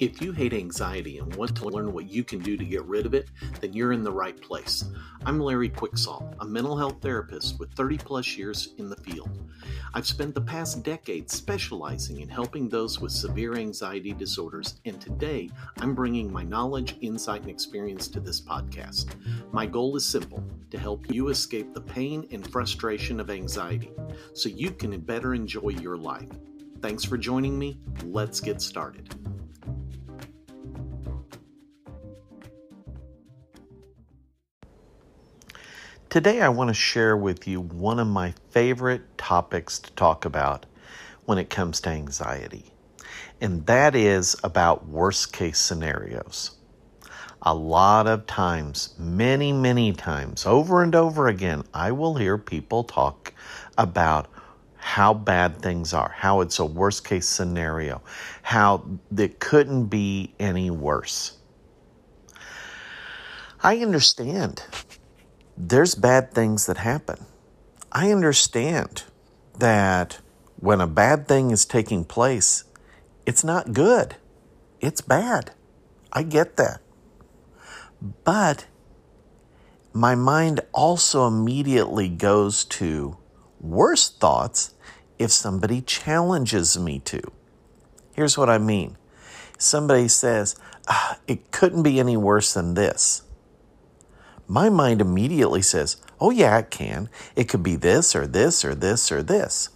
If you hate anxiety and want to learn what you can do to get rid of it, then you're in the right place. I'm Larry Quicksall, a mental health therapist with 30 plus years in the field. I've spent the past decade specializing in helping those with severe anxiety disorders, and today I'm bringing my knowledge, insight, and experience to this podcast. My goal is simple to help you escape the pain and frustration of anxiety so you can better enjoy your life. Thanks for joining me. Let's get started. Today, I want to share with you one of my favorite topics to talk about when it comes to anxiety, and that is about worst case scenarios. A lot of times, many, many times, over and over again, I will hear people talk about how bad things are, how it's a worst case scenario, how it couldn't be any worse. I understand there's bad things that happen. I understand that when a bad thing is taking place, it's not good. It's bad. I get that. But my mind also immediately goes to worse thoughts if somebody challenges me to. Here's what I mean somebody says, ah, it couldn't be any worse than this my mind immediately says, oh, yeah, it can. It could be this or this or this or this.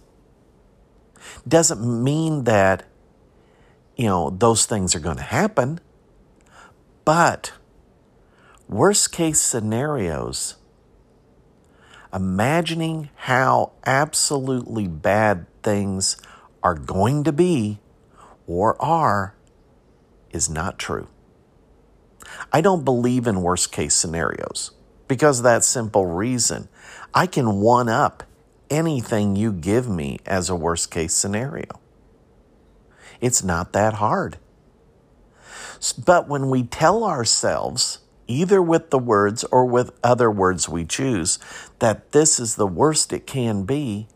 Doesn't mean that, you know, those things are going to happen. But worst case scenarios, imagining how absolutely bad things are going to be or are is not true. I don't believe in worst case scenarios because of that simple reason. I can one up anything you give me as a worst case scenario. It's not that hard. But when we tell ourselves, either with the words or with other words we choose, that this is the worst it can be,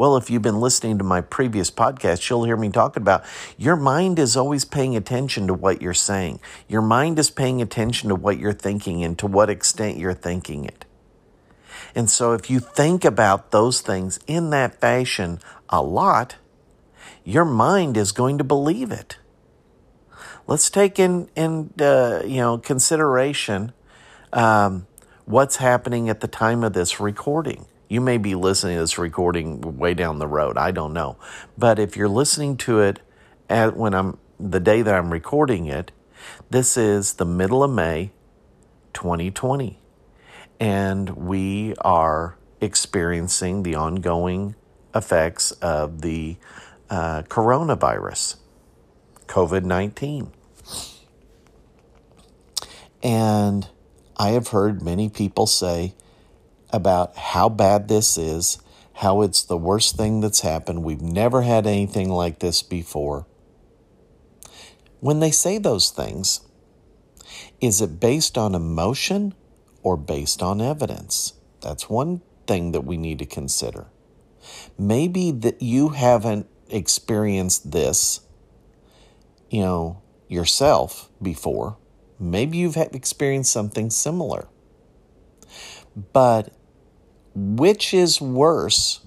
well, if you've been listening to my previous podcast, you'll hear me talk about your mind is always paying attention to what you're saying. Your mind is paying attention to what you're thinking and to what extent you're thinking it. And so if you think about those things in that fashion a lot, your mind is going to believe it. Let's take in, in uh, you know, consideration um, what's happening at the time of this recording. You may be listening to this recording way down the road. I don't know. But if you're listening to it at when I'm the day that I'm recording it, this is the middle of May 2020. And we are experiencing the ongoing effects of the uh, coronavirus, COVID 19. And I have heard many people say, about how bad this is, how it's the worst thing that's happened. We've never had anything like this before. When they say those things, is it based on emotion or based on evidence? That's one thing that we need to consider. Maybe that you haven't experienced this, you know, yourself before. Maybe you've experienced something similar. But which is worse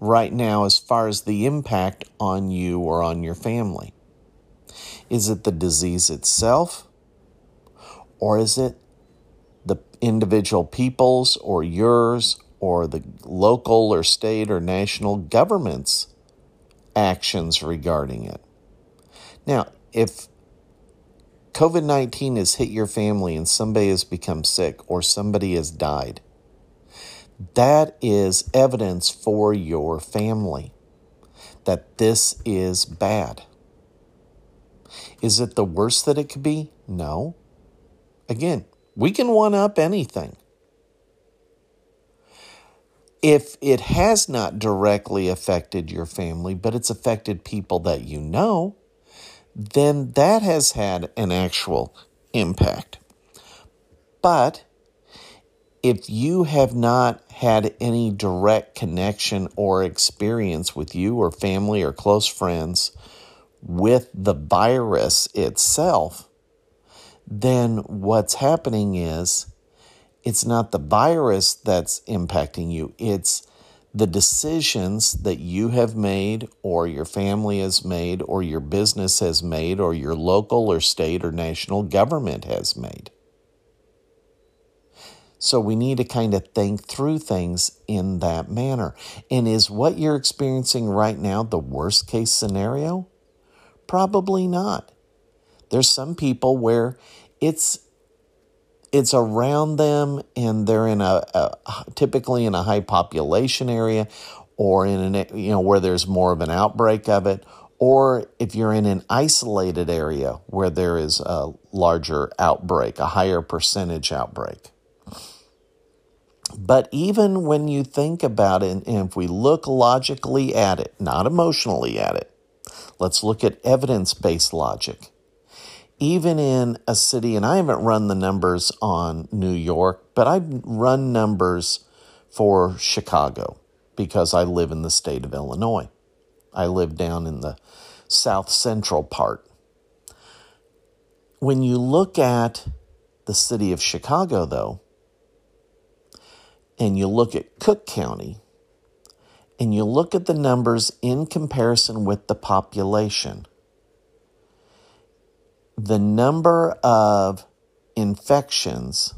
right now as far as the impact on you or on your family? Is it the disease itself? Or is it the individual people's or yours or the local or state or national government's actions regarding it? Now, if COVID 19 has hit your family and somebody has become sick or somebody has died, that is evidence for your family that this is bad. Is it the worst that it could be? No. Again, we can one up anything. If it has not directly affected your family, but it's affected people that you know, then that has had an actual impact. But if you have not had any direct connection or experience with you or family or close friends with the virus itself, then what's happening is it's not the virus that's impacting you, it's the decisions that you have made, or your family has made, or your business has made, or your local or state or national government has made. So we need to kind of think through things in that manner. And is what you're experiencing right now the worst case scenario? Probably not. There's some people where it's it's around them and they're in a, a, typically in a high population area or in an you know where there's more of an outbreak of it or if you're in an isolated area where there is a larger outbreak a higher percentage outbreak but even when you think about it and if we look logically at it not emotionally at it let's look at evidence-based logic even in a city, and I haven't run the numbers on New York, but I've run numbers for Chicago because I live in the state of Illinois. I live down in the south central part. When you look at the city of Chicago, though, and you look at Cook County, and you look at the numbers in comparison with the population, the number of infections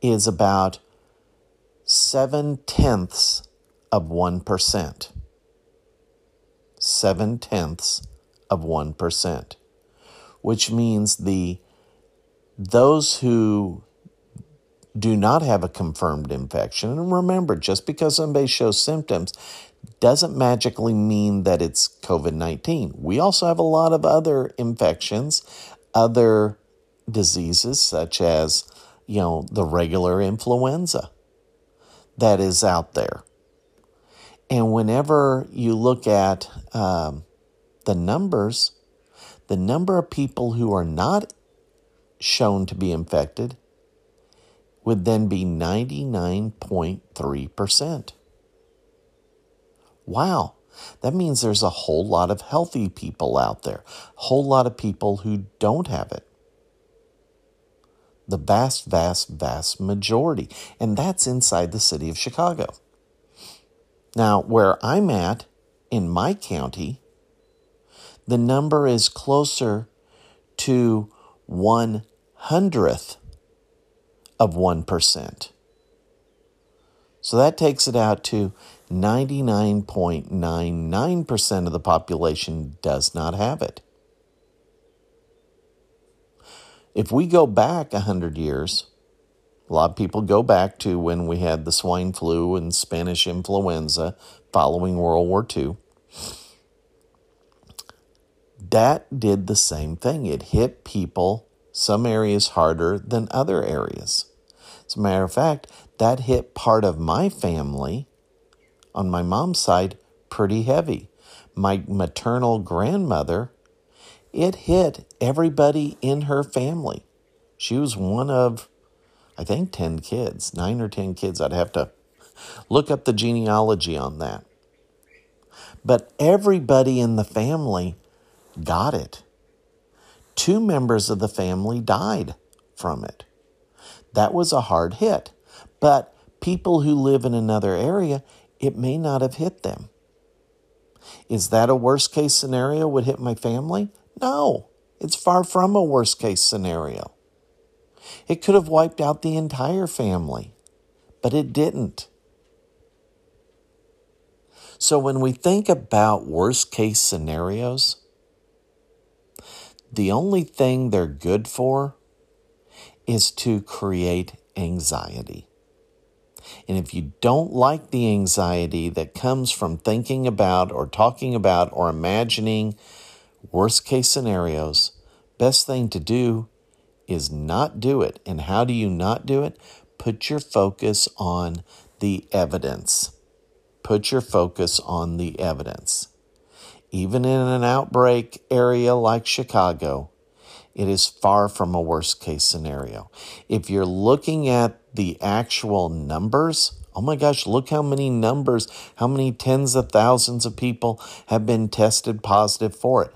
is about seven tenths of 1%. Seven tenths of 1%, which means the those who do not have a confirmed infection, and remember, just because somebody shows symptoms doesn't magically mean that it's COVID 19. We also have a lot of other infections, other diseases, such as, you know, the regular influenza that is out there. And whenever you look at um, the numbers, the number of people who are not shown to be infected would then be 99.3%. Wow. That means there's a whole lot of healthy people out there, a whole lot of people who don't have it. The vast, vast, vast majority. And that's inside the city of Chicago. Now, where I'm at in my county, the number is closer to one hundredth of 1%. So that takes it out to 99.99% of the population does not have it. If we go back 100 years, a lot of people go back to when we had the swine flu and Spanish influenza following World War II. That did the same thing. It hit people, some areas harder than other areas. As a matter of fact, that hit part of my family on my mom's side pretty heavy. My maternal grandmother, it hit everybody in her family. She was one of, I think, 10 kids, nine or 10 kids. I'd have to look up the genealogy on that. But everybody in the family got it. Two members of the family died from it. That was a hard hit. But people who live in another area, it may not have hit them. Is that a worst case scenario would hit my family? No, it's far from a worst case scenario. It could have wiped out the entire family, but it didn't. So when we think about worst case scenarios, the only thing they're good for is to create anxiety. And if you don't like the anxiety that comes from thinking about or talking about or imagining worst case scenarios, best thing to do is not do it. And how do you not do it? Put your focus on the evidence. Put your focus on the evidence. Even in an outbreak area like Chicago, it is far from a worst case scenario. If you're looking at the actual numbers Oh my gosh, look how many numbers, how many tens of thousands of people have been tested positive for it.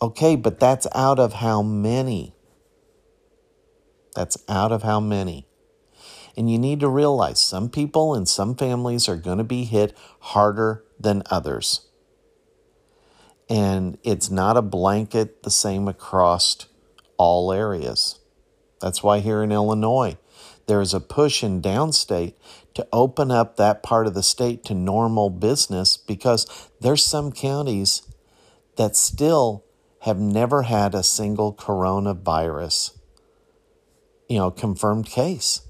Okay, but that's out of how many? That's out of how many? And you need to realize some people and some families are going to be hit harder than others. And it's not a blanket the same across all areas. That's why here in Illinois, there is a push in downstate to open up that part of the state to normal business because there's some counties that still have never had a single coronavirus, you know, confirmed case.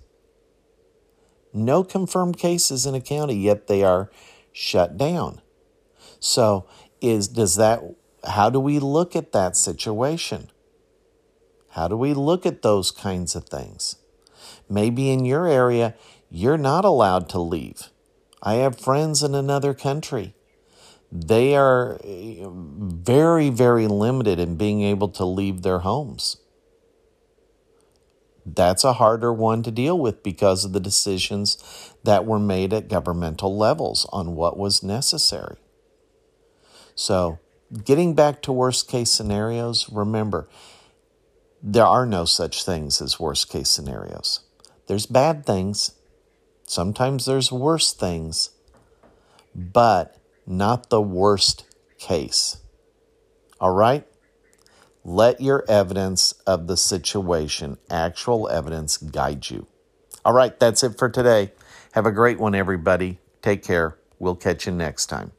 No confirmed cases in a county, yet they are shut down. So, is does that how do we look at that situation? How do we look at those kinds of things? Maybe in your area, you're not allowed to leave. I have friends in another country. They are eh, very, very limited in being able to leave their homes that's a harder one to deal with because of the decisions that were made at governmental levels on what was necessary. So, getting back to worst case scenarios, remember, there are no such things as worst case scenarios. There's bad things, sometimes there's worse things, but not the worst case. All right? Let your evidence of the situation, actual evidence, guide you. All right, that's it for today. Have a great one, everybody. Take care. We'll catch you next time.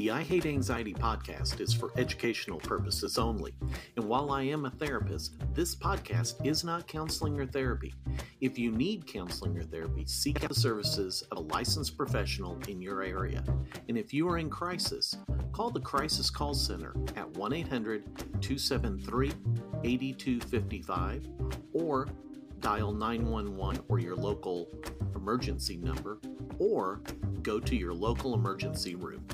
The I Hate Anxiety podcast is for educational purposes only. And while I am a therapist, this podcast is not counseling or therapy. If you need counseling or therapy, seek out the services of a licensed professional in your area. And if you are in crisis, call the Crisis Call Center at 1 800 273 8255 or dial 911 or your local emergency number or go to your local emergency room.